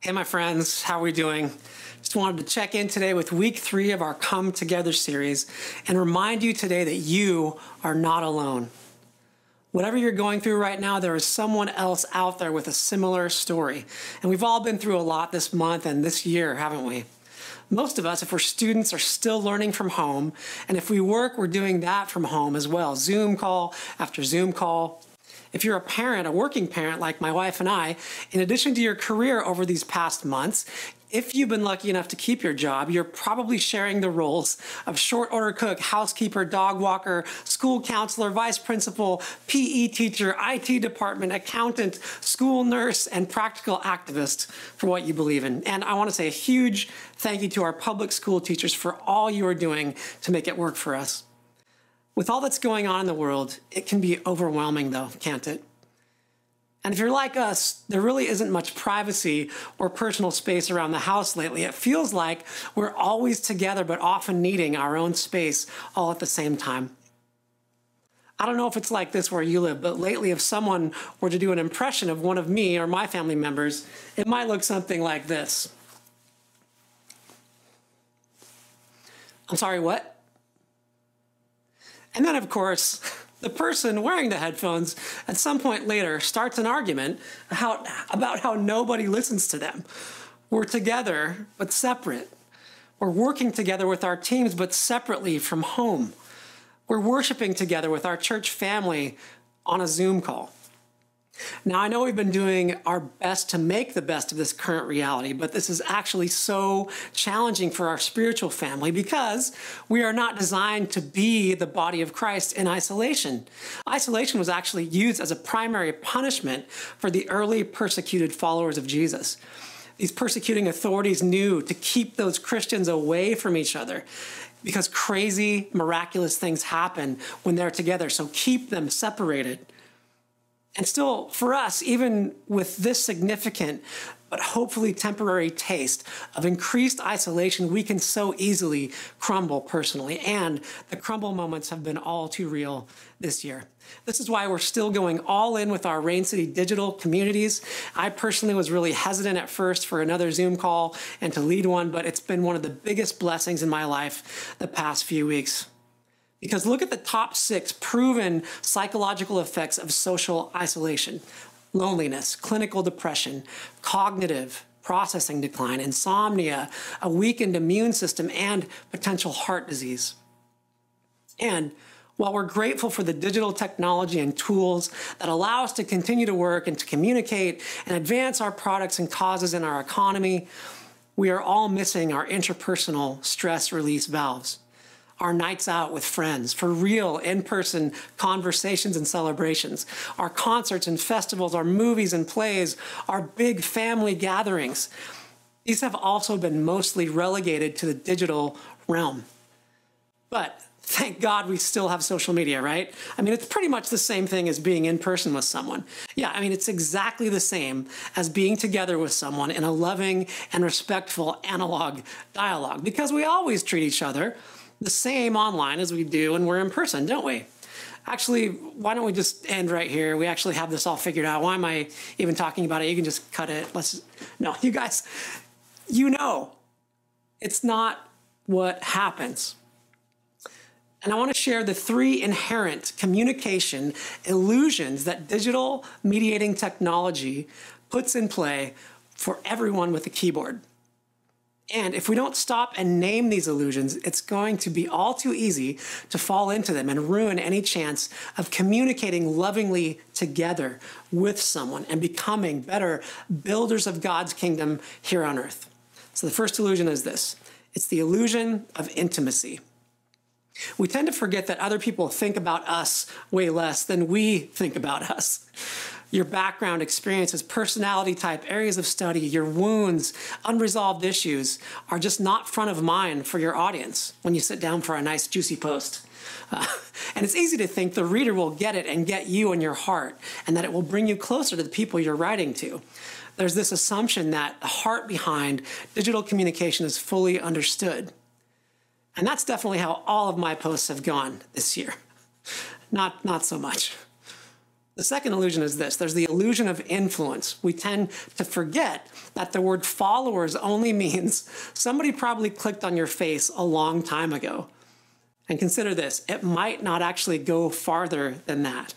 Hey, my friends, how are we doing? Just wanted to check in today with week three of our Come Together series and remind you today that you are not alone. Whatever you're going through right now, there is someone else out there with a similar story. And we've all been through a lot this month and this year, haven't we? Most of us, if we're students, are still learning from home. And if we work, we're doing that from home as well Zoom call after Zoom call. If you're a parent, a working parent like my wife and I, in addition to your career over these past months, if you've been lucky enough to keep your job, you're probably sharing the roles of short order cook, housekeeper, dog walker, school counselor, vice principal, PE teacher, IT department, accountant, school nurse, and practical activist for what you believe in. And I want to say a huge thank you to our public school teachers for all you are doing to make it work for us. With all that's going on in the world, it can be overwhelming, though, can't it? And if you're like us, there really isn't much privacy or personal space around the house lately. It feels like we're always together, but often needing our own space all at the same time. I don't know if it's like this where you live, but lately, if someone were to do an impression of one of me or my family members, it might look something like this. I'm sorry, what? And then, of course, the person wearing the headphones at some point later starts an argument how, about how nobody listens to them. We're together, but separate. We're working together with our teams, but separately from home. We're worshiping together with our church family on a Zoom call. Now, I know we've been doing our best to make the best of this current reality, but this is actually so challenging for our spiritual family because we are not designed to be the body of Christ in isolation. Isolation was actually used as a primary punishment for the early persecuted followers of Jesus. These persecuting authorities knew to keep those Christians away from each other because crazy, miraculous things happen when they're together. So keep them separated. And still, for us, even with this significant but hopefully temporary taste of increased isolation, we can so easily crumble personally. And the crumble moments have been all too real this year. This is why we're still going all in with our Rain City digital communities. I personally was really hesitant at first for another Zoom call and to lead one, but it's been one of the biggest blessings in my life the past few weeks. Because look at the top six proven psychological effects of social isolation loneliness, clinical depression, cognitive processing decline, insomnia, a weakened immune system, and potential heart disease. And while we're grateful for the digital technology and tools that allow us to continue to work and to communicate and advance our products and causes in our economy, we are all missing our interpersonal stress release valves our nights out with friends, for real in person conversations and celebrations, our concerts and festivals, our movies and plays, our big family gatherings. These have also been mostly relegated to the digital realm. But thank God we still have social media, right? I mean, it's pretty much the same thing as being in person with someone. Yeah, I mean, it's exactly the same as being together with someone in a loving and respectful analog dialogue because we always treat each other the same online as we do when we're in person, don't we? Actually, why don't we just end right here? We actually have this all figured out. Why am I even talking about it? You can just cut it. Let's no, you guys, you know, it's not what happens. And I want to share the three inherent communication illusions that digital mediating technology puts in play for everyone with a keyboard. And if we don't stop and name these illusions, it's going to be all too easy to fall into them and ruin any chance of communicating lovingly together with someone and becoming better builders of God's kingdom here on earth. So the first illusion is this it's the illusion of intimacy. We tend to forget that other people think about us way less than we think about us your background experiences, personality type, areas of study, your wounds, unresolved issues are just not front of mind for your audience when you sit down for a nice, juicy post. Uh, and it's easy to think the reader will get it and get you in your heart, and that it will bring you closer to the people you're writing to. There's this assumption that the heart behind digital communication is fully understood. And that's definitely how all of my posts have gone this year. Not, not so much. The second illusion is this there's the illusion of influence. We tend to forget that the word followers only means somebody probably clicked on your face a long time ago. And consider this it might not actually go farther than that.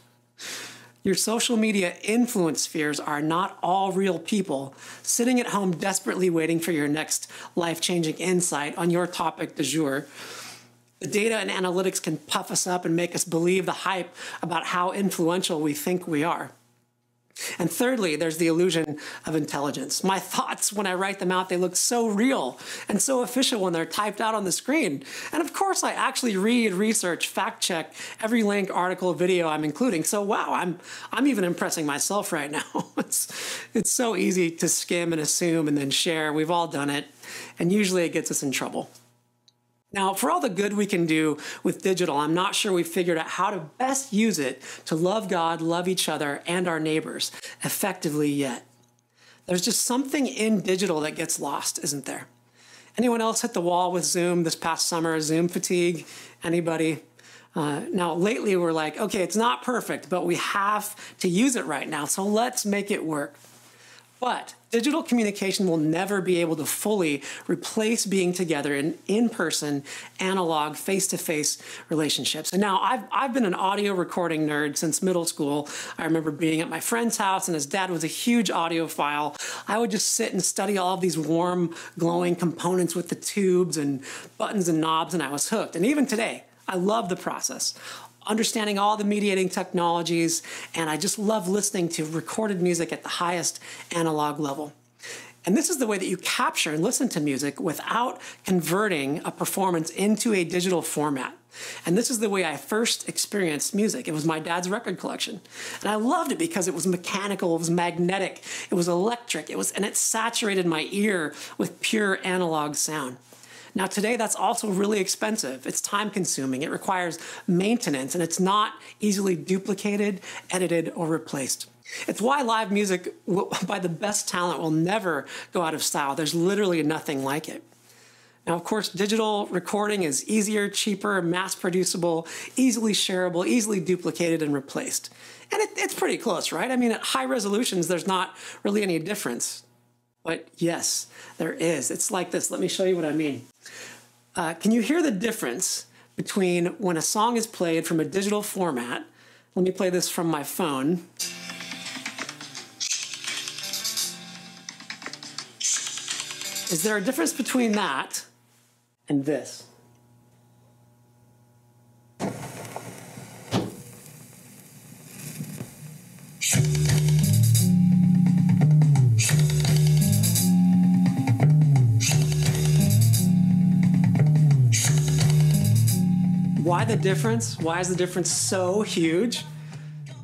Your social media influence spheres are not all real people sitting at home desperately waiting for your next life changing insight on your topic du jour. The data and analytics can puff us up and make us believe the hype about how influential we think we are. And thirdly, there's the illusion of intelligence. My thoughts, when I write them out, they look so real and so official when they're typed out on the screen. And of course, I actually read, research, fact check every link, article, video I'm including. So wow, I'm I'm even impressing myself right now. it's it's so easy to skim and assume and then share. We've all done it, and usually it gets us in trouble. Now, for all the good we can do with digital, I'm not sure we've figured out how to best use it to love God, love each other, and our neighbors effectively yet. There's just something in digital that gets lost, isn't there? Anyone else hit the wall with Zoom this past summer? Zoom fatigue? Anybody? Uh, now, lately we're like, okay, it's not perfect, but we have to use it right now, so let's make it work. But digital communication will never be able to fully replace being together in in-person, analog, face-to-face relationships. And now I've, I've been an audio recording nerd since middle school. I remember being at my friend's house and his dad was a huge audiophile. I would just sit and study all of these warm, glowing components with the tubes and buttons and knobs and I was hooked. And even today, I love the process understanding all the mediating technologies, and I just love listening to recorded music at the highest analog level. And this is the way that you capture and listen to music without converting a performance into a digital format. And this is the way I first experienced music. It was my dad's record collection. And I loved it because it was mechanical, it was magnetic, it was electric, it was and it saturated my ear with pure analog sound. Now, today that's also really expensive. It's time consuming, it requires maintenance, and it's not easily duplicated, edited, or replaced. It's why live music by the best talent will never go out of style. There's literally nothing like it. Now, of course, digital recording is easier, cheaper, mass producible, easily shareable, easily duplicated and replaced. And it, it's pretty close, right? I mean, at high resolutions, there's not really any difference. But yes, there is. It's like this. Let me show you what I mean. Uh, can you hear the difference between when a song is played from a digital format? Let me play this from my phone. Is there a difference between that and this? Why the difference? Why is the difference so huge?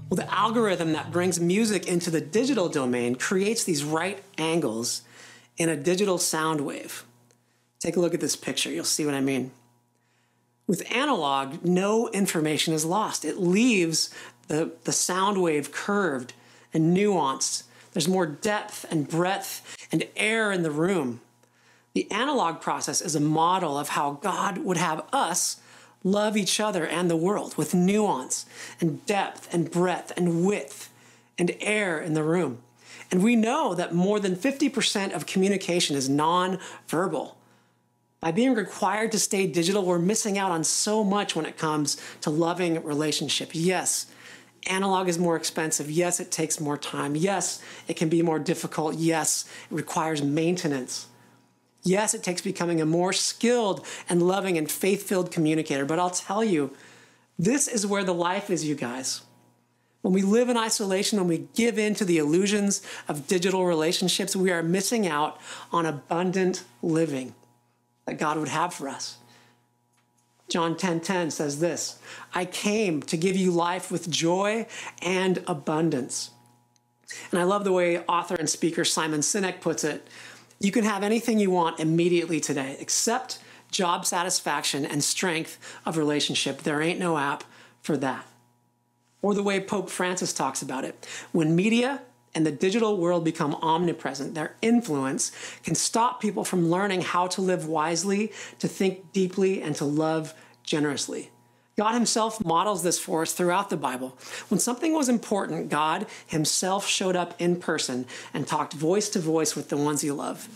Well, the algorithm that brings music into the digital domain creates these right angles in a digital sound wave. Take a look at this picture, you'll see what I mean. With analog, no information is lost. It leaves the, the sound wave curved and nuanced. There's more depth and breadth and air in the room. The analog process is a model of how God would have us love each other and the world with nuance and depth and breadth and width and air in the room. And we know that more than 50% of communication is non-verbal. By being required to stay digital, we're missing out on so much when it comes to loving relationship. Yes, analog is more expensive. Yes, it takes more time. Yes, it can be more difficult. Yes, it requires maintenance. Yes, it takes becoming a more skilled and loving and faith filled communicator, but I'll tell you, this is where the life is, you guys. When we live in isolation, when we give in to the illusions of digital relationships, we are missing out on abundant living that God would have for us. John 10:10 10, 10 says this, I came to give you life with joy and abundance. And I love the way author and speaker Simon Sinek puts it. You can have anything you want immediately today, except job satisfaction and strength of relationship. There ain't no app for that. Or the way Pope Francis talks about it. When media and the digital world become omnipresent, their influence can stop people from learning how to live wisely, to think deeply, and to love generously. God Himself models this for us throughout the Bible. When something was important, God Himself showed up in person and talked voice to voice with the ones He loved.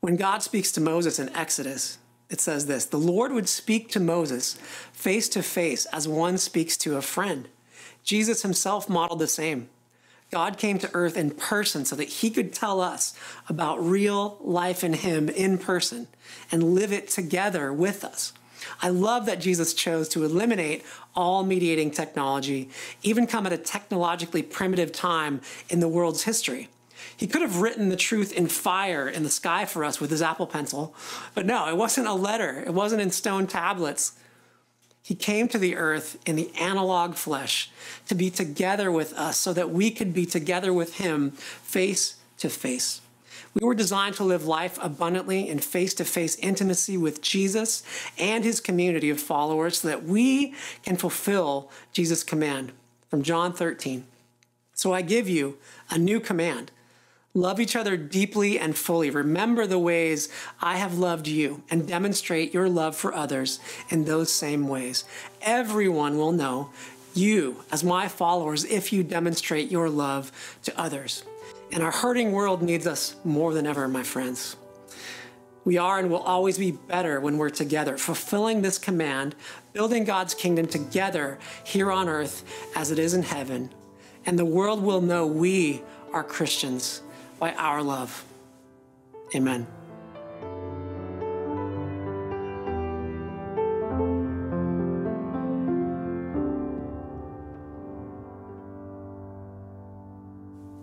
When God speaks to Moses in Exodus, it says this The Lord would speak to Moses face to face as one speaks to a friend. Jesus Himself modeled the same. God came to earth in person so that he could tell us about real life in him in person and live it together with us. I love that Jesus chose to eliminate all mediating technology, even come at a technologically primitive time in the world's history. He could have written the truth in fire in the sky for us with his Apple Pencil, but no, it wasn't a letter, it wasn't in stone tablets. He came to the earth in the analog flesh to be together with us so that we could be together with him face to face. We were designed to live life abundantly in face to face intimacy with Jesus and his community of followers so that we can fulfill Jesus' command from John 13. So I give you a new command Love each other deeply and fully. Remember the ways I have loved you and demonstrate your love for others in those same ways. Everyone will know you as my followers if you demonstrate your love to others. And our hurting world needs us more than ever, my friends. We are and will always be better when we're together, fulfilling this command, building God's kingdom together here on earth as it is in heaven. And the world will know we are Christians by our love. Amen.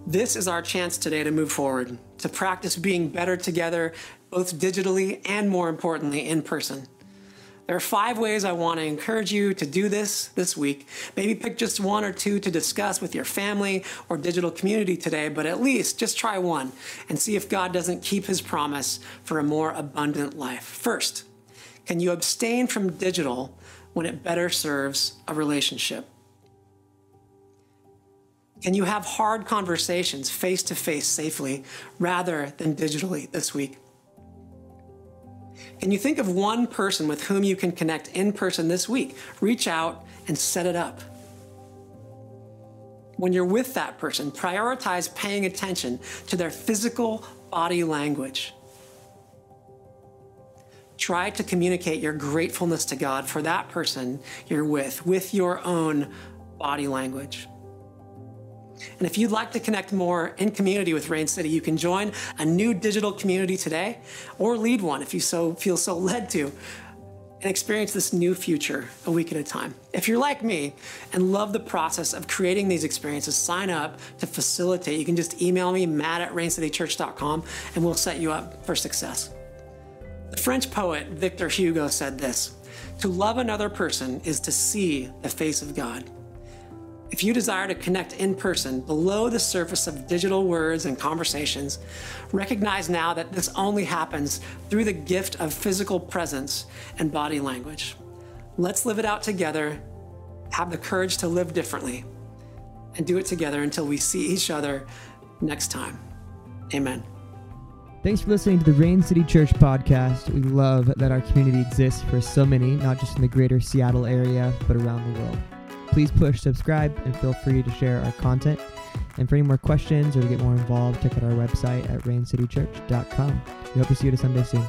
This is our chance today to move forward, to practice being better together, both digitally and more importantly, in person. There are five ways I want to encourage you to do this this week. Maybe pick just one or two to discuss with your family or digital community today, but at least just try one and see if God doesn't keep his promise for a more abundant life. First, can you abstain from digital when it better serves a relationship? Can you have hard conversations face to face safely rather than digitally this week? Can you think of one person with whom you can connect in person this week? Reach out and set it up. When you're with that person, prioritize paying attention to their physical body language. Try to communicate your gratefulness to God for that person you're with, with your own body language. And if you'd like to connect more in community with Rain City, you can join a new digital community today or lead one if you so feel so led to and experience this new future a week at a time. If you're like me and love the process of creating these experiences, sign up to facilitate. You can just email me, matt at raincitychurch.com, and we'll set you up for success. The French poet Victor Hugo said this To love another person is to see the face of God. If you desire to connect in person below the surface of digital words and conversations, recognize now that this only happens through the gift of physical presence and body language. Let's live it out together, have the courage to live differently, and do it together until we see each other next time. Amen. Thanks for listening to the Rain City Church podcast. We love that our community exists for so many, not just in the greater Seattle area, but around the world please push subscribe and feel free to share our content. And for any more questions or to get more involved, check out our website at raincitychurch.com. We hope to see you at a Sunday soon.